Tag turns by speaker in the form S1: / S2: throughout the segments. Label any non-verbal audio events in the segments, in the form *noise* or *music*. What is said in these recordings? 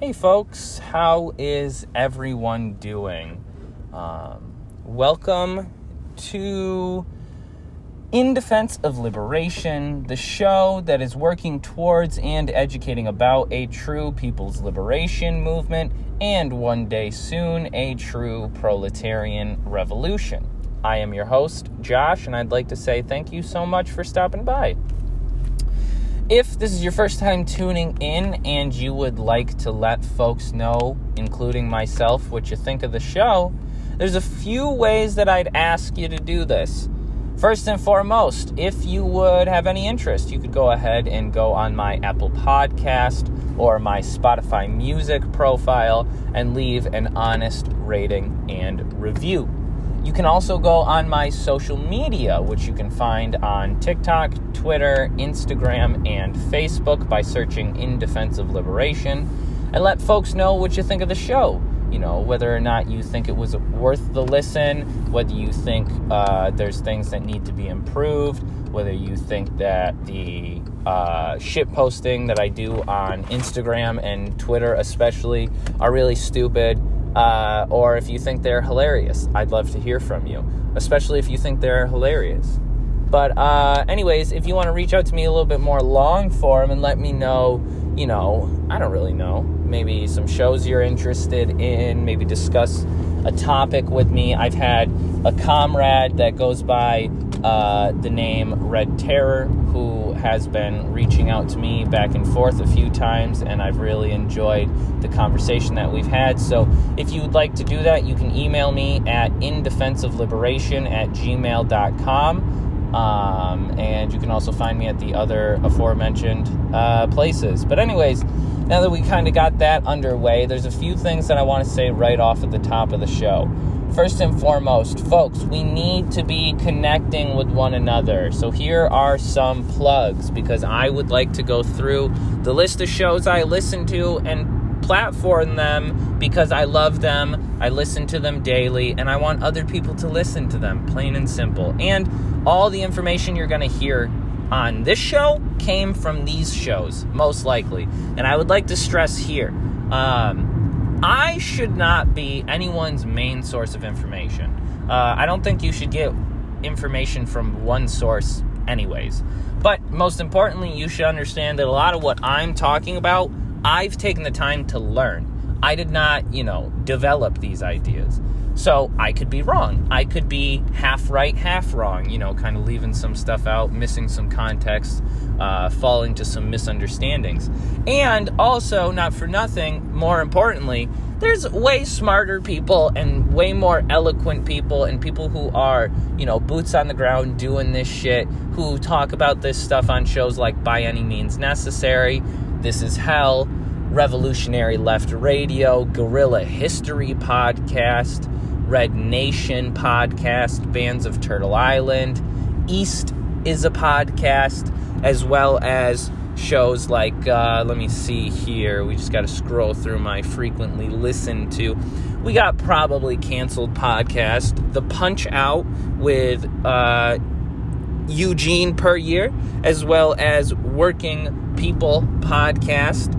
S1: Hey, folks, how is everyone doing? Um, welcome to In Defense of Liberation, the show that is working towards and educating about a true people's liberation movement and one day soon a true proletarian revolution. I am your host, Josh, and I'd like to say thank you so much for stopping by. If this is your first time tuning in and you would like to let folks know, including myself, what you think of the show, there's a few ways that I'd ask you to do this. First and foremost, if you would have any interest, you could go ahead and go on my Apple Podcast or my Spotify music profile and leave an honest rating and review. You can also go on my social media, which you can find on TikTok, Twitter, Instagram, and Facebook by searching In Defense of Liberation, and let folks know what you think of the show. You know, whether or not you think it was worth the listen, whether you think uh, there's things that need to be improved, whether you think that the uh, shit posting that I do on Instagram and Twitter, especially, are really stupid uh, or if you think they're hilarious. I'd love to hear from you, especially if you think they're hilarious. But, uh, anyways, if you want to reach out to me a little bit more long form and let me know, you know, I don't really know, maybe some shows you're interested in, maybe discuss a topic with me. I've had a comrade that goes by uh, the name Red Terror who has been reaching out to me back and forth a few times, and I've really enjoyed the conversation that we've had. So, if you would like to do that, you can email me at indefensiveliberation at gmail.com. Um, and you can also find me at the other aforementioned uh, places. But, anyways, now that we kind of got that underway, there's a few things that I want to say right off at the top of the show. First and foremost, folks, we need to be connecting with one another. So here are some plugs because I would like to go through the list of shows I listen to and platform them because I love them. I listen to them daily and I want other people to listen to them, plain and simple. And all the information you're going to hear on this show came from these shows, most likely. And I would like to stress here um, I should not be anyone's main source of information. Uh, I don't think you should get information from one source, anyways. But most importantly, you should understand that a lot of what I'm talking about, I've taken the time to learn. I did not, you know, develop these ideas. So I could be wrong. I could be half right, half wrong, you know, kind of leaving some stuff out, missing some context, uh, falling to some misunderstandings. And also, not for nothing, more importantly, there's way smarter people and way more eloquent people and people who are, you know, boots on the ground doing this shit, who talk about this stuff on shows like By Any Means Necessary, This Is Hell, Revolutionary Left Radio, Guerrilla History Podcast, Red Nation podcast, Bands of Turtle Island, East is a podcast, as well as shows like, uh, let me see here, we just got to scroll through my frequently listened to. We got probably canceled podcast, The Punch Out with uh, Eugene Puryear, as well as Working People podcast.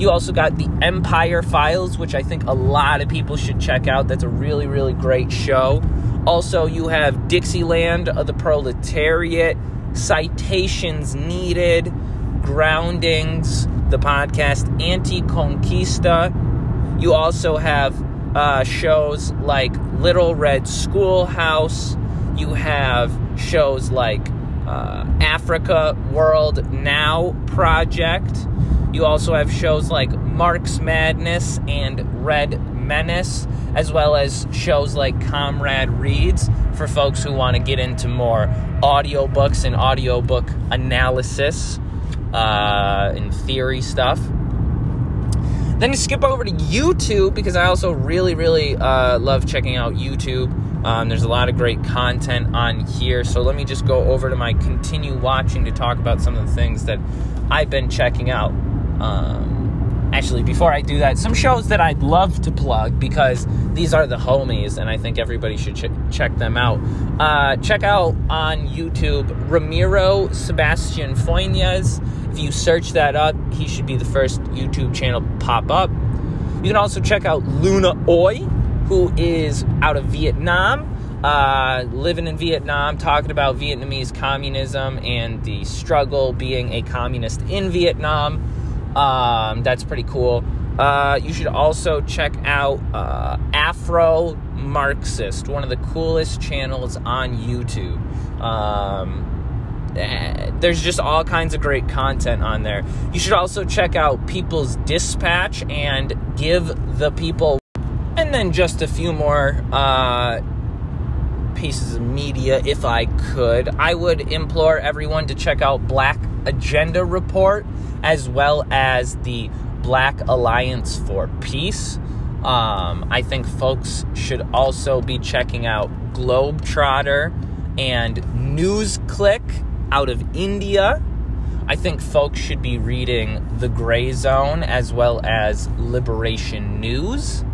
S1: You also got the Empire Files, which I think a lot of people should check out. That's a really, really great show. Also, you have Dixieland of the Proletariat, Citations Needed, Groundings, the podcast Anti Conquista. You also have uh, shows like Little Red Schoolhouse. You have shows like uh, Africa World Now Project. You also have shows like Marx Madness and Red Menace, as well as shows like Comrade Reads for folks who want to get into more audiobooks and audiobook analysis uh, and theory stuff. Then you skip over to YouTube because I also really, really uh, love checking out YouTube. Um, there's a lot of great content on here. So let me just go over to my continue watching to talk about some of the things that I've been checking out. Um, actually, before I do that, some shows that I'd love to plug because these are the homies, and I think everybody should ch- check them out. Uh, check out on YouTube Ramiro Sebastian Funez. If you search that up, he should be the first YouTube channel to pop up. You can also check out Luna Oi, who is out of Vietnam, uh, living in Vietnam, talking about Vietnamese communism and the struggle being a communist in Vietnam. Um, that's pretty cool. Uh, you should also check out uh, Afro Marxist, one of the coolest channels on YouTube. Um, eh, there's just all kinds of great content on there. You should also check out People's Dispatch and Give the People, and then just a few more uh, pieces of media if I could. I would implore everyone to check out Black Agenda Report as well as the Black Alliance for Peace. Um, I think folks should also be checking out Globetrotter and NewsClick out of India. I think folks should be reading The Gray Zone as well as Liberation News.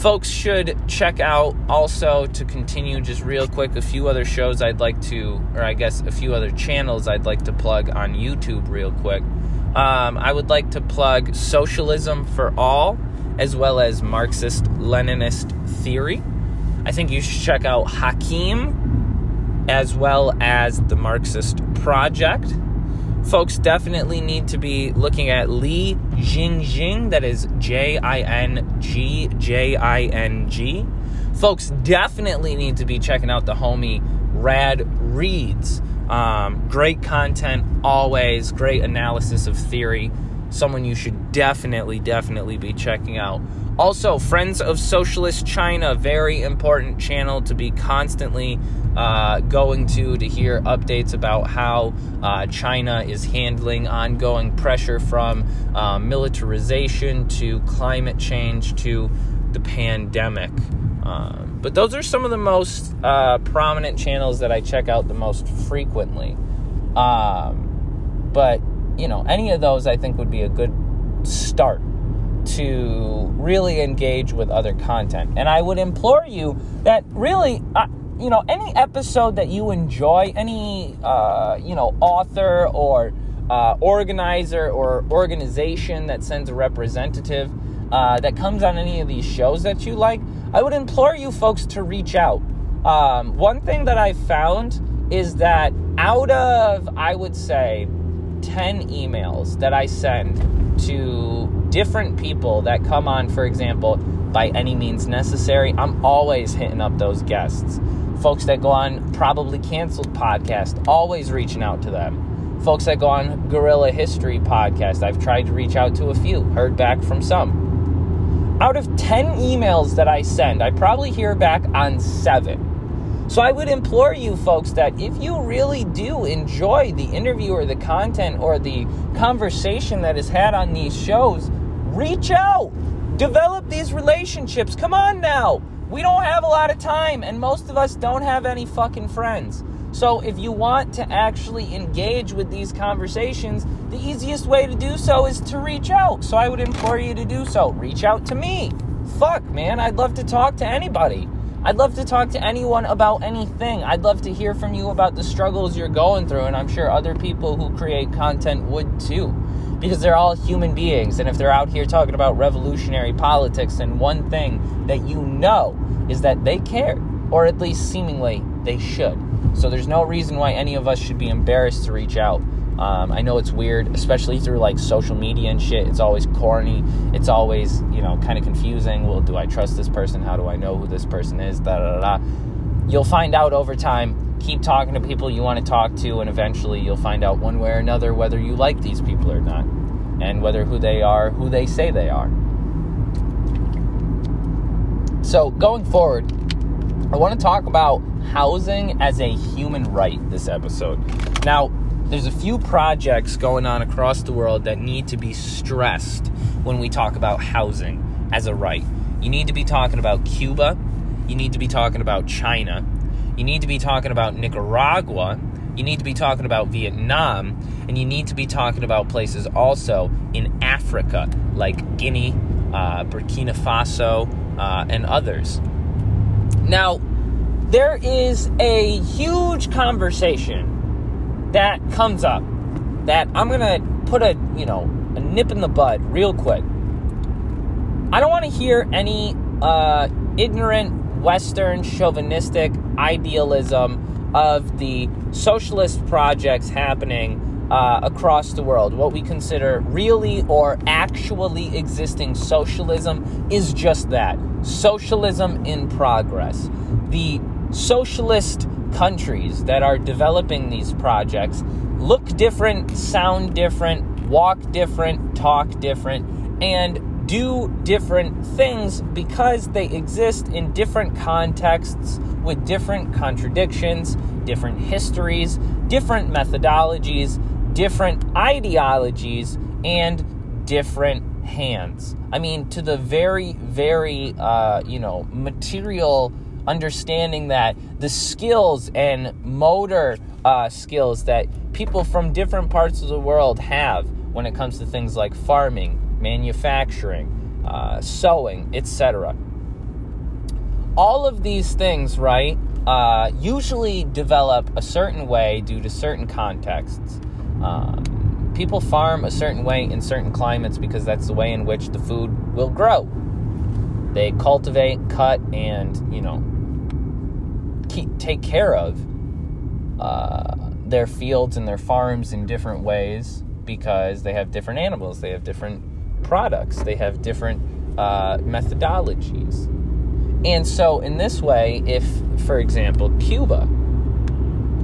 S1: Folks should check out also to continue just real quick a few other shows I'd like to, or I guess a few other channels I'd like to plug on YouTube real quick. Um, I would like to plug Socialism for All as well as Marxist Leninist Theory. I think you should check out Hakim as well as the Marxist Project. Folks definitely need to be looking at Li Jingjing, that is J I N G J I N G. Folks definitely need to be checking out the homie Rad Reads. Um, great content, always. Great analysis of theory. Someone you should definitely, definitely be checking out. Also, Friends of Socialist China, very important channel to be constantly uh, going to to hear updates about how uh, China is handling ongoing pressure from uh, militarization to climate change to the pandemic. Um, but those are some of the most uh, prominent channels that I check out the most frequently. Um, but, you know, any of those I think would be a good start to really engage with other content. And I would implore you that really, uh, you know, any episode that you enjoy, any, uh, you know, author or uh, organizer or organization that sends a representative uh, that comes on any of these shows that you like, I would implore you folks to reach out. Um, one thing that I found is that out of, I would say, 10 emails that I send to different people that come on, for example, by any means necessary, I'm always hitting up those guests. Folks that go on probably canceled podcast, always reaching out to them. Folks that go on Guerrilla History podcast, I've tried to reach out to a few, heard back from some out of 10 emails that I send, I probably hear back on seven. So I would implore you folks that if you really do enjoy the interview or the content or the conversation that is had on these shows, reach out. Develop these relationships. Come on now. We don't have a lot of time, and most of us don't have any fucking friends. So, if you want to actually engage with these conversations, the easiest way to do so is to reach out. So, I would implore you to do so. Reach out to me. Fuck, man, I'd love to talk to anybody. I'd love to talk to anyone about anything. I'd love to hear from you about the struggles you're going through, and I'm sure other people who create content would too. Because they're all human beings, and if they're out here talking about revolutionary politics, and one thing that you know is that they care, or at least seemingly they should. So there's no reason why any of us should be embarrassed to reach out. Um, I know it's weird, especially through like social media and shit. It's always corny. It's always, you know, kind of confusing. Well, do I trust this person? How do I know who this person is? Da da da. You'll find out over time. Keep talking to people you want to talk to, and eventually you'll find out one way or another whether you like these people or not, and whether who they are, who they say they are. So going forward, I want to talk about housing as a human right this episode. Now, there's a few projects going on across the world that need to be stressed when we talk about housing as a right. You need to be talking about Cuba, you need to be talking about China, you need to be talking about Nicaragua, you need to be talking about Vietnam, and you need to be talking about places also in Africa like Guinea, uh, Burkina Faso, uh, and others. Now, there is a huge conversation that comes up that I'm to put a, you know, a nip in the bud real quick. I don't want to hear any uh, ignorant, Western, chauvinistic idealism of the socialist projects happening uh, across the world. What we consider really or actually existing socialism is just that socialism in progress. The socialist countries that are developing these projects look different, sound different, walk different, talk different, and do different things because they exist in different contexts with different contradictions, different histories, different methodologies, different ideologies, and different hands. I mean, to the very, very, uh, you know, material understanding that the skills and motor uh, skills that people from different parts of the world have when it comes to things like farming, manufacturing, uh, sewing, etc. All of these things, right, uh, usually develop a certain way due to certain contexts. Um, people farm a certain way in certain climates because that's the way in which the food will grow. They cultivate, cut, and, you know, keep, take care of uh, their fields and their farms in different ways because they have different animals, they have different products, they have different uh, methodologies. And so, in this way, if, for example, Cuba,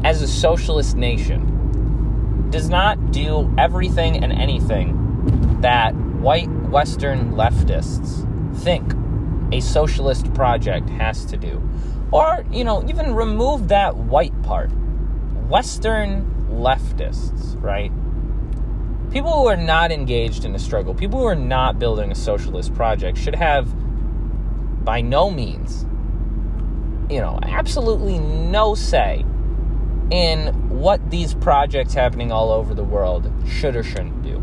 S1: as a socialist nation, does not do everything and anything that white Western leftists think a socialist project has to do, or, you know, even remove that white part. Western leftists, right? People who are not engaged in a struggle, people who are not building a socialist project, should have, by no means, you know, absolutely no say in what these projects happening all over the world should or shouldn't do.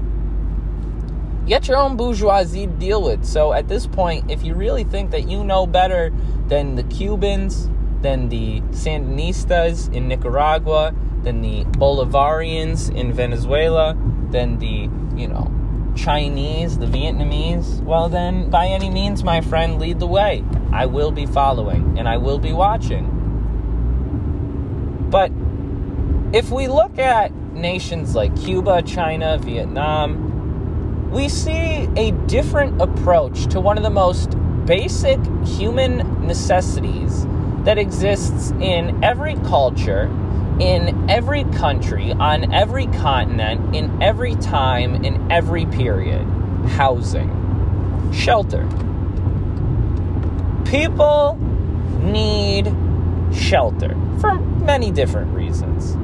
S1: Got your own bourgeoisie to deal with. So at this point, if you really think that you know better than the Cubans, than the Sandinistas in Nicaragua, than the Bolivarians in Venezuela, than the, you know, Chinese, the Vietnamese, well, then, by any means, my friend, lead the way. I will be following and I will be watching. But if we look at nations like Cuba, China, Vietnam, we see a different approach to one of the most basic human necessities that exists in every culture, in every country, on every continent, in every time, in every period housing, shelter. People need shelter for many different reasons.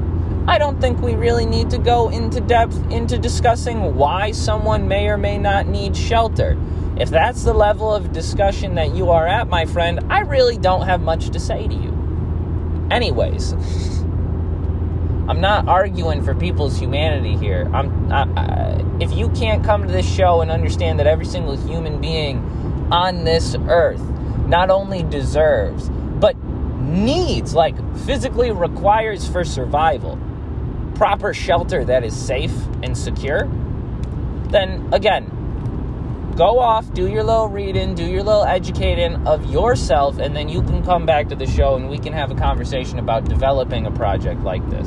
S1: I don't think we really need to go into depth into discussing why someone may or may not need shelter. If that's the level of discussion that you are at, my friend, I really don't have much to say to you. Anyways, I'm not arguing for people's humanity here. I'm I, if you can't come to this show and understand that every single human being on this earth not only deserves but needs like physically requires for survival proper shelter that is safe and secure, then again, go off, do your little reading, do your little educating of yourself, and then you can come back to the show and we can have a conversation about developing a project like this.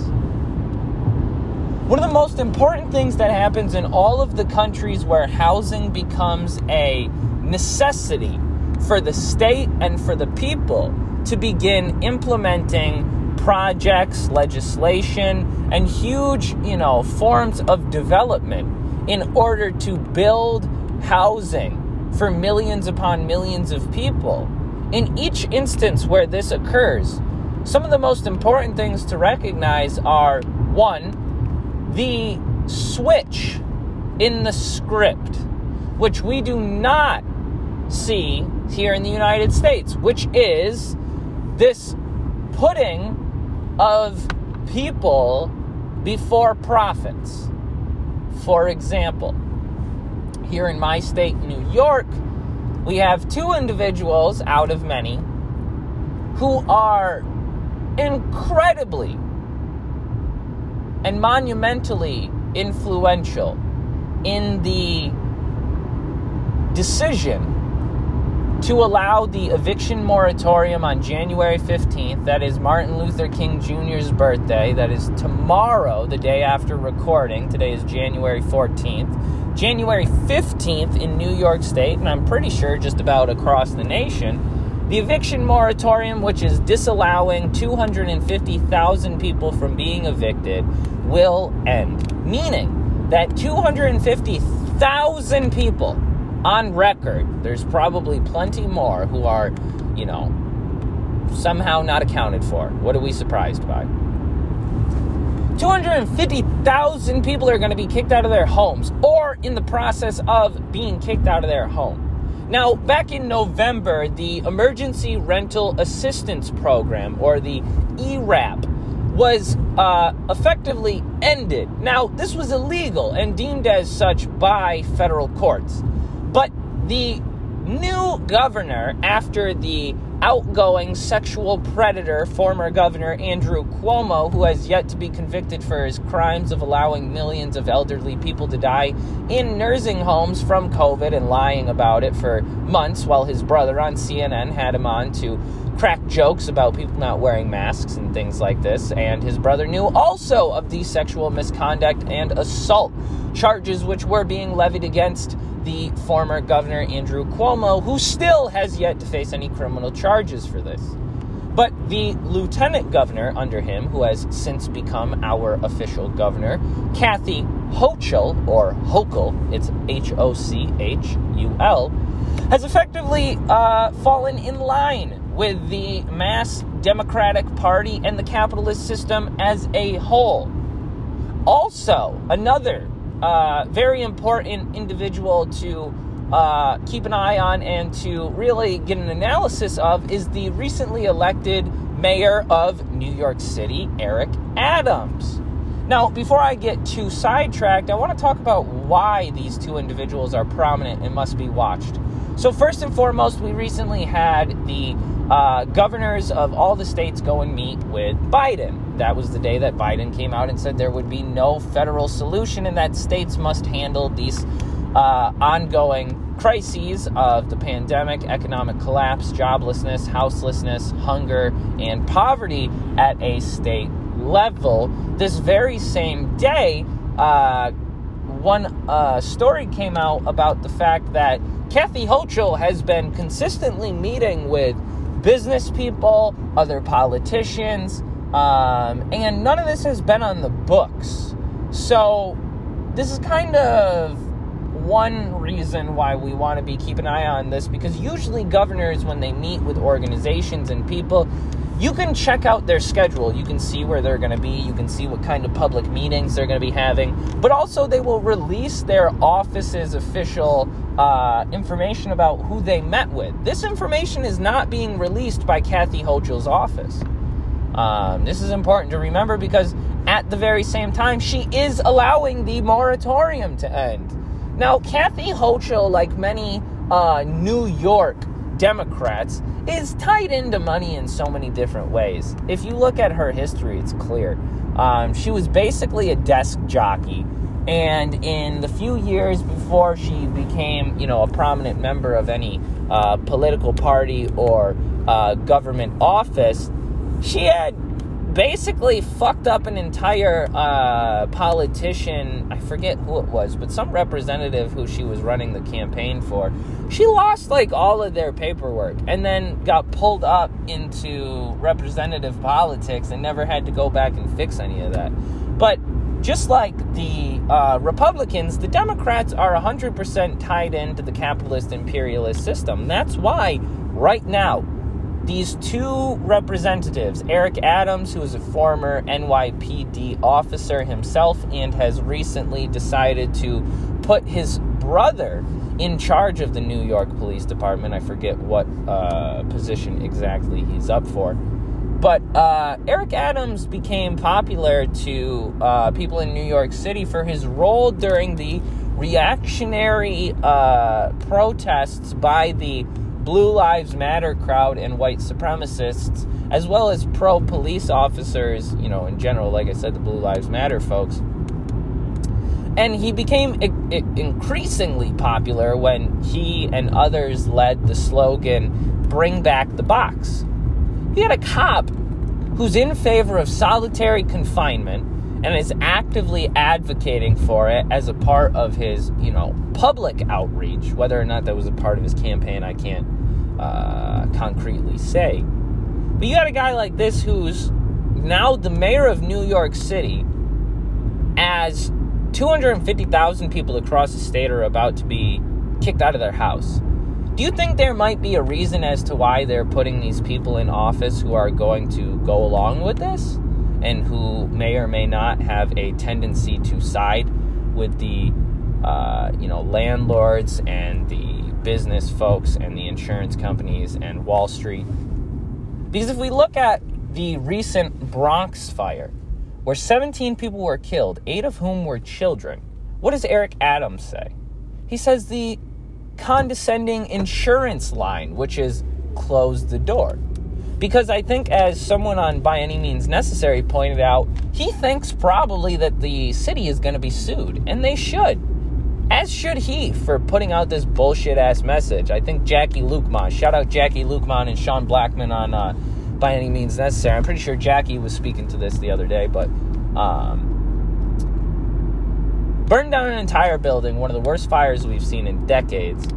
S1: One of the most important things that happens in all of the countries where housing becomes a necessity for the state and for the people to begin implementing projects, legislation, and huge, you know, forms of development in order to build housing for millions upon millions of people. In each instance where this occurs, some of the most important things to recognize are one, the switch in the script, which we do not see here in the United States, which is this putting of people before profits. For example, here in my state, New York, we have two individuals out of many who are incredibly and monumentally influential in the decision to allow the eviction moratorium on January 15th. That is Martin Luther King Jr.'s birthday. That is tomorrow, the day after recording. Today is January 14th. January 15th in New York State, and I'm pretty sure just about across the nation the eviction moratorium, which is disallowing 250,000 people from being evicted, will end. Meaning that 250,000 people on record, there's probably plenty more who are, you know, somehow not accounted for. What are we surprised by? 250,000 people are going to be kicked out of their homes or in the process of being kicked out of their home. Now, back in November, the Emergency Rental Assistance Program, or the ERAP, was uh, effectively ended. Now, this was illegal and deemed as such by federal courts. The new governor, after the outgoing sexual predator, former Governor Andrew Cuomo, who has yet to be convicted for his crimes of allowing millions of elderly people to die in nursing homes from COVID and lying about it for months while his brother on CNN had him on to crack jokes about people not wearing masks and things like this. And his brother knew also of the sexual misconduct and assault charges which were being levied against the former governor Andrew Cuomo, who still has yet to face any criminal charges for this. But the lieutenant governor under him, who has since become our official governor, Kathy Hochul, or Hochul, it's H O C H U L, has effectively uh, fallen in line with the mass Democratic Party and the capitalist system as a whole. Also, another uh, very important individual to uh, keep an eye on and to really get an analysis of is the recently elected mayor of New York City, Eric Adams. Now, before I get too sidetracked, I want to talk about why these two individuals are prominent and must be watched. So, first and foremost, we recently had the uh, governors of all the states go and meet with Biden. That was the day that Biden came out and said there would be no federal solution and that states must handle these uh, ongoing crises of the pandemic, economic collapse, joblessness, houselessness, hunger, and poverty at a state level. This very same day, uh, one uh, story came out about the fact that Kathy Hochul has been consistently meeting with business people, other politicians, um, and none of this has been on the books. So, this is kind of one reason why we want to be keep an eye on this because usually governors when they meet with organizations and people you can check out their schedule. You can see where they're going to be. You can see what kind of public meetings they're going to be having. But also they will release their office's official uh, information about who they met with this information is not being released by kathy hochul's office um, this is important to remember because at the very same time she is allowing the moratorium to end now, Kathy Hochul, like many uh, New York Democrats, is tied into money in so many different ways. If you look at her history, it's clear. Um, she was basically a desk jockey. And in the few years before she became, you know, a prominent member of any uh, political party or uh, government office, she had basically fucked up an entire uh, politician. I forget who it was, but some representative who she was running the campaign for. She lost like all of their paperwork and then got pulled up into representative politics and never had to go back and fix any of that. But just like the uh, Republicans, the Democrats are 100% tied into the capitalist imperialist system. That's why, right now, these two representatives, Eric Adams, who is a former NYPD officer himself and has recently decided to put his brother in charge of the New York Police Department. I forget what uh, position exactly he's up for. But uh, Eric Adams became popular to uh, people in New York City for his role during the reactionary uh, protests by the Blue Lives Matter crowd and white supremacists, as well as pro police officers, you know, in general, like I said, the Blue Lives Matter folks. And he became increasingly popular when he and others led the slogan, Bring Back the Box. He had a cop who's in favor of solitary confinement and is actively advocating for it as a part of his, you know, public outreach. Whether or not that was a part of his campaign, I can't uh, concretely say. But you got a guy like this who's now the mayor of New York City, as 250,000 people across the state are about to be kicked out of their house. Do you think there might be a reason as to why they're putting these people in office who are going to go along with this and who may or may not have a tendency to side with the uh, you know landlords and the business folks and the insurance companies and Wall Street? Because if we look at the recent Bronx fire, where 17 people were killed, eight of whom were children, what does Eric Adams say? He says the condescending insurance line, which is close the door. Because I think, as someone on By Any Means Necessary pointed out, he thinks probably that the city is going to be sued, and they should. As should he for putting out this bullshit ass message. I think Jacquie Luqman, shout out Jacquie Luqman and Sean Blackmon on uh, By Any Means Necessary. I'm pretty sure Jacquie was speaking to this the other day, but um, burned down an entire building, one of the worst fires we've seen in decades.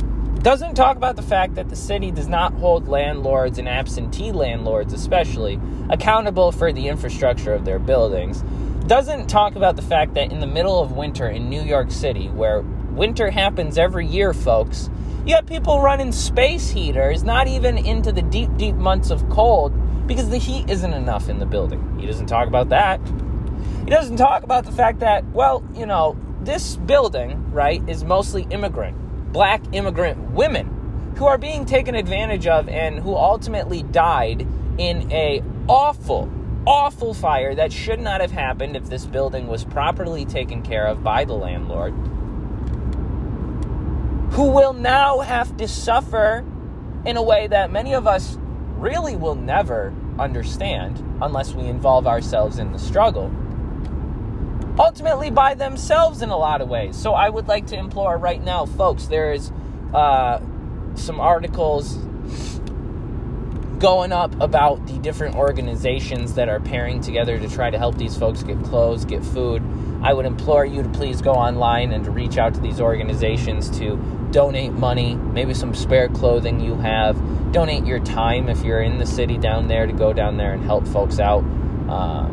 S1: Doesn't talk about the fact that the city does not hold landlords and absentee landlords, especially, accountable for the infrastructure of their buildings. Doesn't talk about the fact that in the middle of winter in New York City, where winter happens every year, folks, you have people running space heaters, not even into the deep, deep months of cold, because the heat isn't enough in the building. He doesn't talk about that. He doesn't talk about the fact that, well, you know, this building, right, is mostly immigrant, black immigrant women who are being taken advantage of and who ultimately died in a awful, awful fire that should not have happened if this building was properly taken care of by the landlord. Who will now have to suffer in a way that many of us really will never understand unless we involve ourselves in the struggle ultimately by themselves in a lot of ways. So I would like to implore right now, folks, there's uh, some articles going up about the different organizations that are pairing together to try to help these folks get clothes, get food. I would implore you to please go online and to reach out to these organizations to donate money, maybe some spare clothing you have. Donate your time if you're in the city down there to go down there and help folks out. Uh,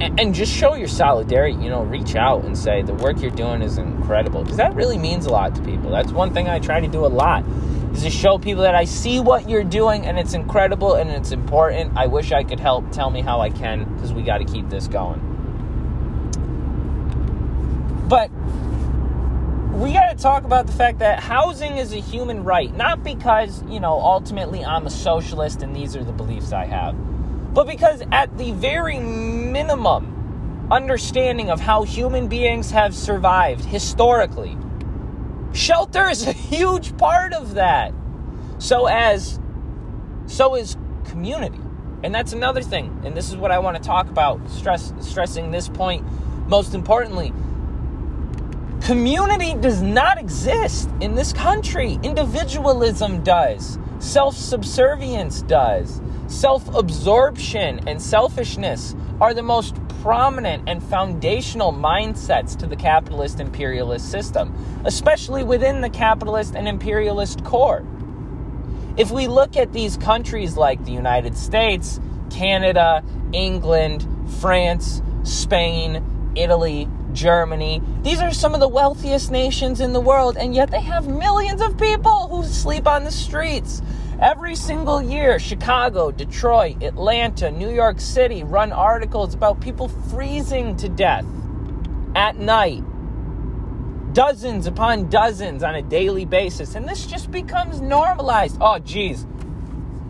S1: and just show your solidarity you know reach out and say the work you're doing is incredible. Because that really means a lot to people. That's one thing i try to do a lot is to show people that i see what you're doing and it's incredible and it's important. I wish i could help. Tell me how i can because we got to keep this going. But we got to talk about the fact that housing is a human right not because you know ultimately i'm a socialist and these are the beliefs i have but because at the very minimum understanding of how human beings have survived historically, shelter is a *laughs* huge part of that. So as so is community. And that's another thing. And this is what I want to talk about, stress stressing this point most importantly. Community does not exist in this country. Individualism does. Self-subservience does. Self absorption and selfishness are the most prominent and foundational mindsets to the capitalist imperialist system, especially within the capitalist and imperialist core. If we look at these countries like the United States, Canada, England, France, Spain, Italy, Germany. These are some of the wealthiest nations in the world, and yet they have millions of people who sleep on the streets. Every single year, Chicago, Detroit, Atlanta, New York City run articles about people freezing to death at night. Dozens upon dozens on a daily basis. And this just becomes normalized. Oh, geez.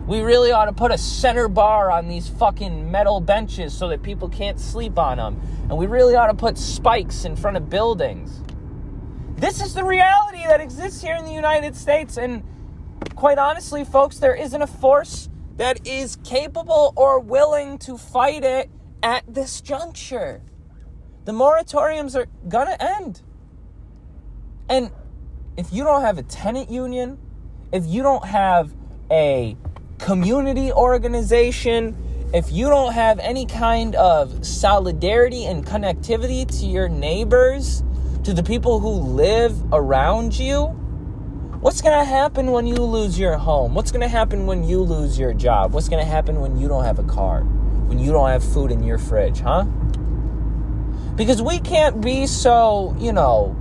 S1: We really ought to put a center bar on these fucking metal benches so that people can't sleep on them. And we really ought to put spikes in front of buildings. This is the reality that exists here in the United States. And quite honestly, folks, there isn't a force that is capable or willing to fight it at this juncture. the moratoriums are gonna end. And if you don't have a tenant union, if you don't have a community organization, if you don't have any kind of solidarity and connectivity to your neighbors, to the people who live around you, what's going to happen when you lose your home? What's going to happen when you lose your job? What's going to happen when you don't have a car? When you don't have food in your fridge, huh? Because we can't be so, you know,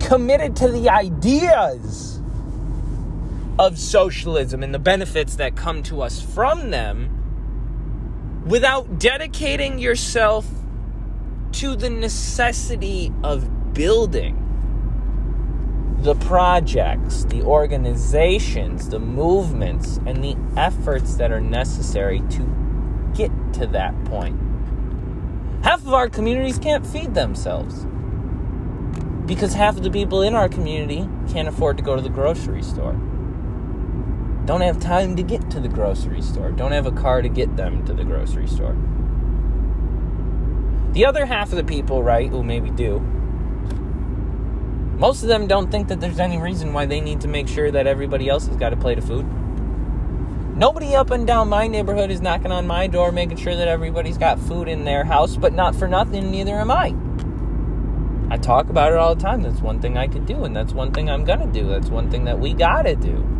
S1: committed to the ideas of socialism and the benefits that come to us from them without dedicating yourself to the necessity of building the projects, the organizations, the movements, and the efforts that are necessary to get to that point. Half of our communities can't feed themselves because half of the people in our community can't afford to go to the grocery store. Don't have time to get to the grocery store. Don't have a car to get them to the grocery store. The other half of the people, right, who maybe do, most of them don't think that there's any reason why they need to make sure that everybody else has got a plate of food. Nobody up and down my neighborhood is knocking on my door making sure that everybody's got food in their house, but not for nothing, neither am I. I talk about it all the time. That's one thing I could do, and that's one thing I'm gonna do. That's one thing that we gotta do.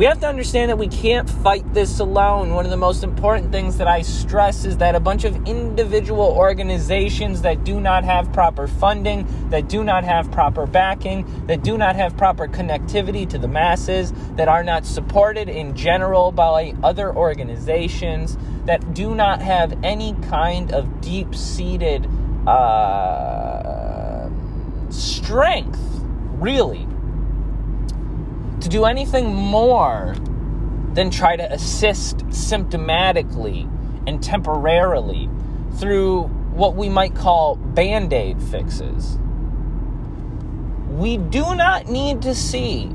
S1: We have to understand that we can't fight this alone. One of the most important things that I stress is that a bunch of individual organizations that do not have proper funding, that do not have proper backing, that do not have proper connectivity to the masses, that are not supported in general by other organizations, that do not have any kind of deep seated uh, strength, really, to do anything more than try to assist symptomatically and temporarily through what we might call band aid fixes. We do not need to see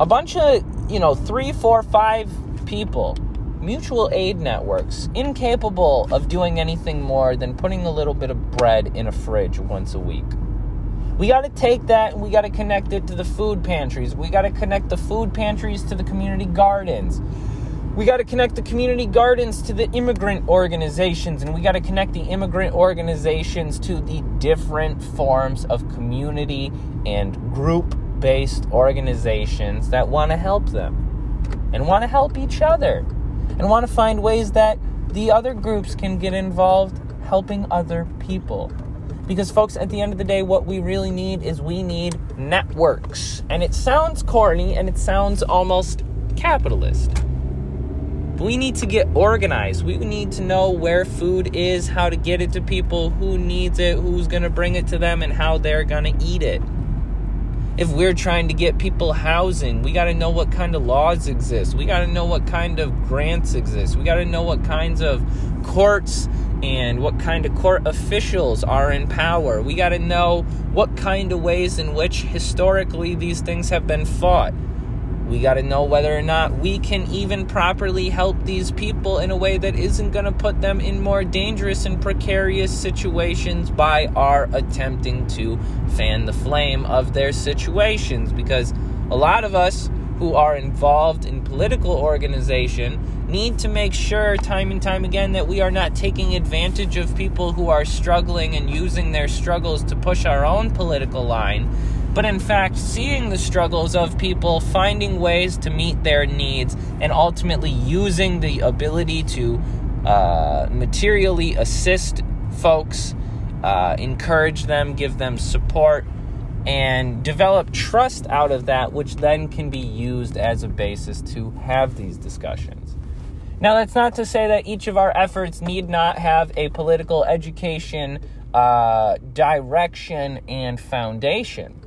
S1: a bunch of, you know, three, four, five people mutual aid networks incapable of doing anything more than putting a little bit of bread in a fridge once a week. We got to take that and we got to connect it to the food pantries. We got to connect the food pantries to the community gardens. We got to connect the community gardens to the immigrant organizations, and we got to connect the immigrant organizations to the different forms of community and group based organizations that want to help them and want to help each other and want to find ways that the other groups can get involved helping other people. Because, folks, at the end of the day, what we really need is we need networks. And it sounds corny and it sounds almost capitalist. We need to get organized. We need to know where food is, how to get it to people, who needs it, who's going to bring it to them, and how they're going to eat it if we're trying to get people housing, we got to know what kind of laws exist. We got to know what kind of grants exist. We got to know what kinds of courts and what kind of court officials are in power. We got to know what kind of ways in which historically these things have been fought. We got to know whether or not we can even properly help these people in a way that isn't going to put them in more dangerous and precarious situations by our attempting to fan the flame of their situations. Because a lot of us who are involved in political organization need to make sure time and time again that we are not taking advantage of people who are struggling and using their struggles to push our own political line but in fact seeing the struggles of people, finding ways to meet their needs, and ultimately using the ability to uh, materially assist folks, uh, encourage them, give them support, and develop trust out of that, which then can be used as a basis to have these discussions. Now, that's not to say that each of our efforts need not have a political education, uh, direction, and foundation.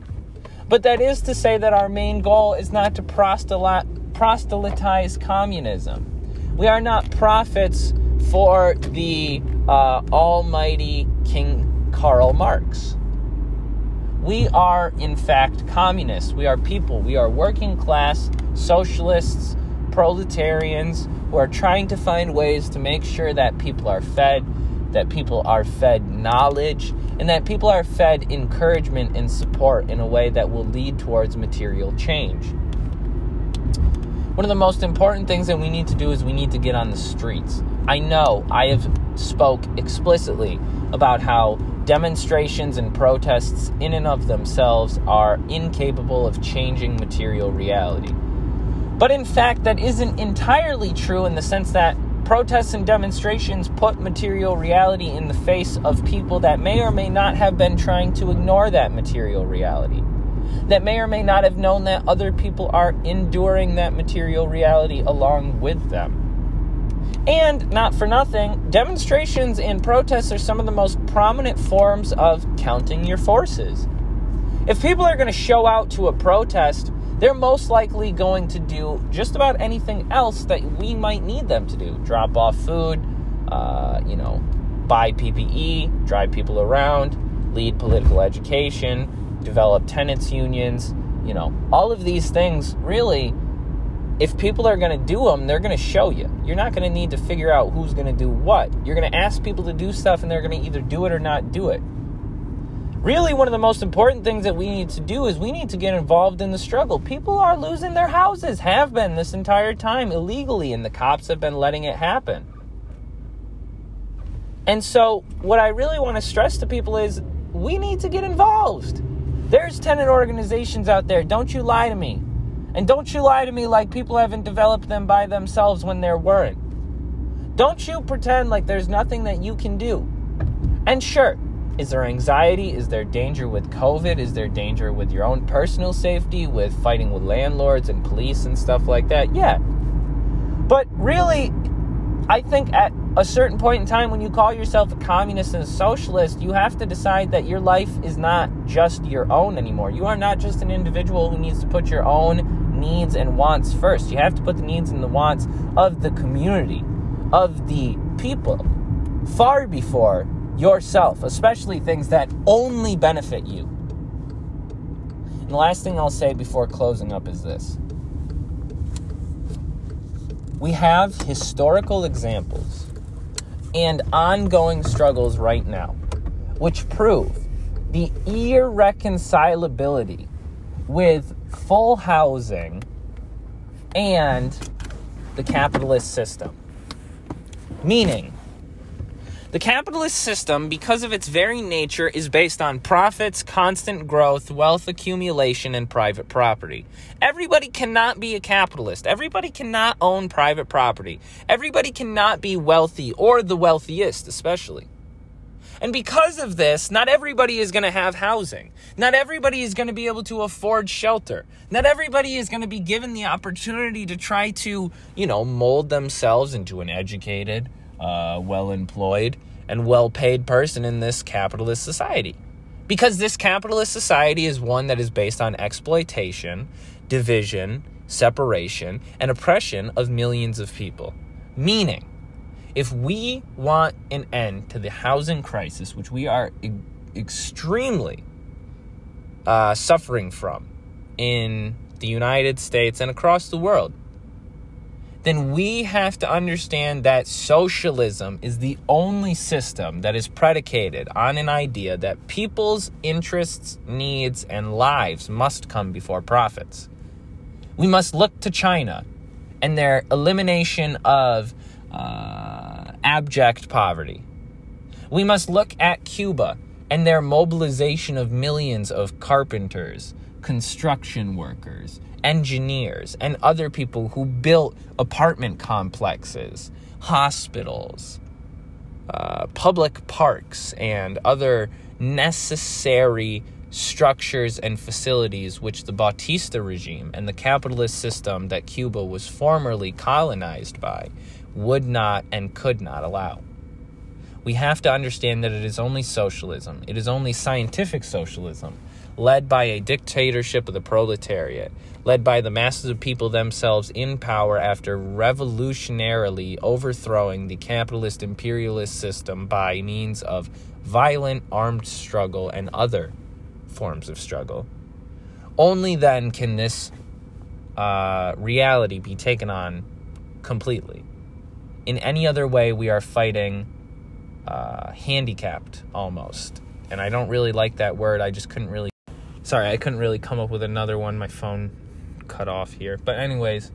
S1: But that is to say that our main goal is not to proselytize communism. We are not prophets for the uh, almighty King Karl Marx. We are, in fact, communists. We are people. We are working class socialists proletarians who are trying to find ways to make sure that people are fed, that people are fed knowledge, and that people are fed encouragement and support in a way that will lead towards material change. One of the most important things that we need to do is we need to get on the streets. I know I have spoke explicitly about how demonstrations and protests in and of themselves are incapable of changing material reality. But in fact, that isn't entirely true in the sense that protests and demonstrations put material reality in the face of people that may or may not have been trying to ignore that material reality that may or may not have known that other people are enduring that material reality along with them. And not for nothing, demonstrations and protests are some of the most prominent forms of counting your forces. If people are going to show out to a protest, they're most likely going to do just about anything else that we might need them to do drop off food, uh, you know, buy PPE, drive people around, lead political education, develop tenants unions, you know, all of these things really if people are going to do them, they're going to show you. You're not going to need to figure out who's going to do what. You're going to ask people to do stuff and they're going to either do it or not do it. Really, one of the most important things that we need to do is we need to get involved in the struggle. People are losing their houses, have been this entire time illegally, and the cops have been letting it happen. And so, what I really want to stress to people is we need to get involved. There's tenant organizations out there. Don't you lie to me. And don't you lie to me like people haven't developed them by themselves when there weren't. Don't you pretend like there's nothing that you can do. And sure, is there anxiety? Is there danger with COVID? Is there danger with your own personal safety, with fighting with landlords and police and stuff like that? Yeah. But really, I think at a certain point in time when you call yourself a communist and a socialist, you have to decide that your life is not just your own anymore. You are not just an individual who needs to put your own needs and wants first. You have to put the needs and the wants of the community, of the people, far before yourself, especially things that only benefit you. And the last thing I'll say before closing up is this we have historical examples and ongoing struggles right now, which prove the irreconcilability with full housing and the capitalist system. Meaning, the capitalist system, because of its very nature, is based on profits, constant growth, wealth accumulation, and private property. Everybody cannot be a capitalist. Everybody cannot own private property. Everybody cannot be wealthy, or the wealthiest, especially. And because of this, not everybody is going to have housing. Not everybody is going to be able to afford shelter. Not everybody is going to be given the opportunity to try to, you know, mold themselves into an educated, uh, well employed, and well paid person in this capitalist society. Because this capitalist society is one that is based on exploitation, division, separation, and oppression of millions of people. Meaning, if we want an end to the housing crisis, which we are e- extremely uh, suffering from in the United States and across the world, then we have to understand that socialism is the only system that is predicated on an idea that people's interests, needs, and lives must come before profits. We must look to China and their elimination of uh, abject poverty. We must look at Cuba and their mobilization of millions of carpenters, construction workers, engineers, and other people who built apartment complexes, hospitals, uh, public parks, and other necessary structures and facilities which the Batista regime and the capitalist system that Cuba was formerly colonized by would not and could not allow. We have to understand that it is only socialism, it is only scientific socialism led by a dictatorship of the proletariat, led by the masses of people themselves in power after revolutionarily overthrowing the capitalist imperialist system by means of violent armed struggle and other forms of struggle. Only then can this uh, reality be taken on completely. In any other way, we are fighting uh, handicapped almost. And I don't really like that word. I just couldn't really. Sorry, I couldn't really come up with another one. My phone cut off here. But, anyways,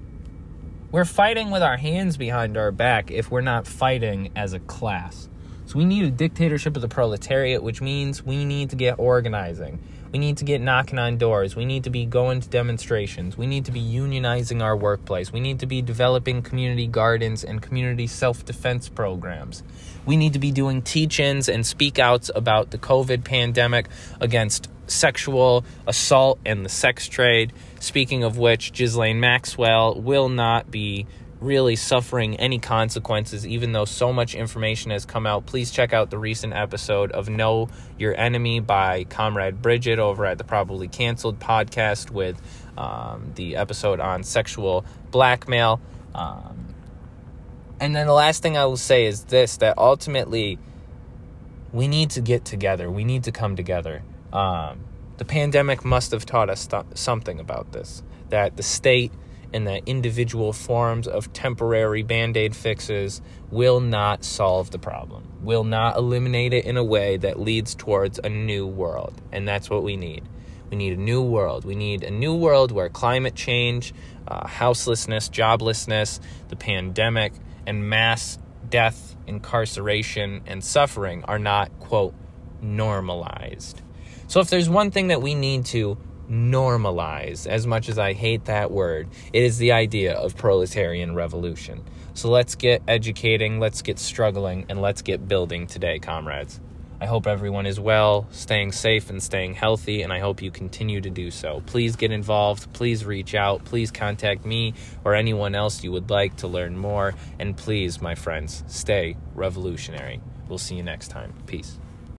S1: we're fighting with our hands behind our back if we're not fighting as a class. So we need a dictatorship of the proletariat, which means we need to get organizing. We need to get knocking on doors. We need to be going to demonstrations. We need to be unionizing our workplace. We need to be developing community gardens and community self defense programs. We need to be doing teach ins and speak outs about the COVID pandemic against sexual assault and the sex trade. Speaking of which, Ghislaine Maxwell will not be really suffering any consequences, even though so much information has come out. Please check out the recent episode of Know Your Enemy by Comrade Bridget over at the Probably Cancelled podcast with um, the episode on sexual blackmail. Um, and then the last thing I will say is this that ultimately we need to get together, we need to come together. Um, the pandemic must have taught us th- something about this that the state and that individual forms of temporary band aid fixes will not solve the problem, will not eliminate it in a way that leads towards a new world. And that's what we need. We need a new world. We need a new world where climate change, uh, houselessness, joblessness, the pandemic, and mass death, incarceration, and suffering are not, quote, normalized. So if there's one thing that we need to normalize, as much as I hate that word, it is the idea of proletarian revolution. So let's get educating, let's get struggling, and let's get building today, comrades. I hope everyone is well, staying safe, and staying healthy, and I hope you continue to do so. Please get involved, please reach out, please contact me or anyone else you would like to learn more, and please, my friends, stay revolutionary. We'll see you next time. Peace.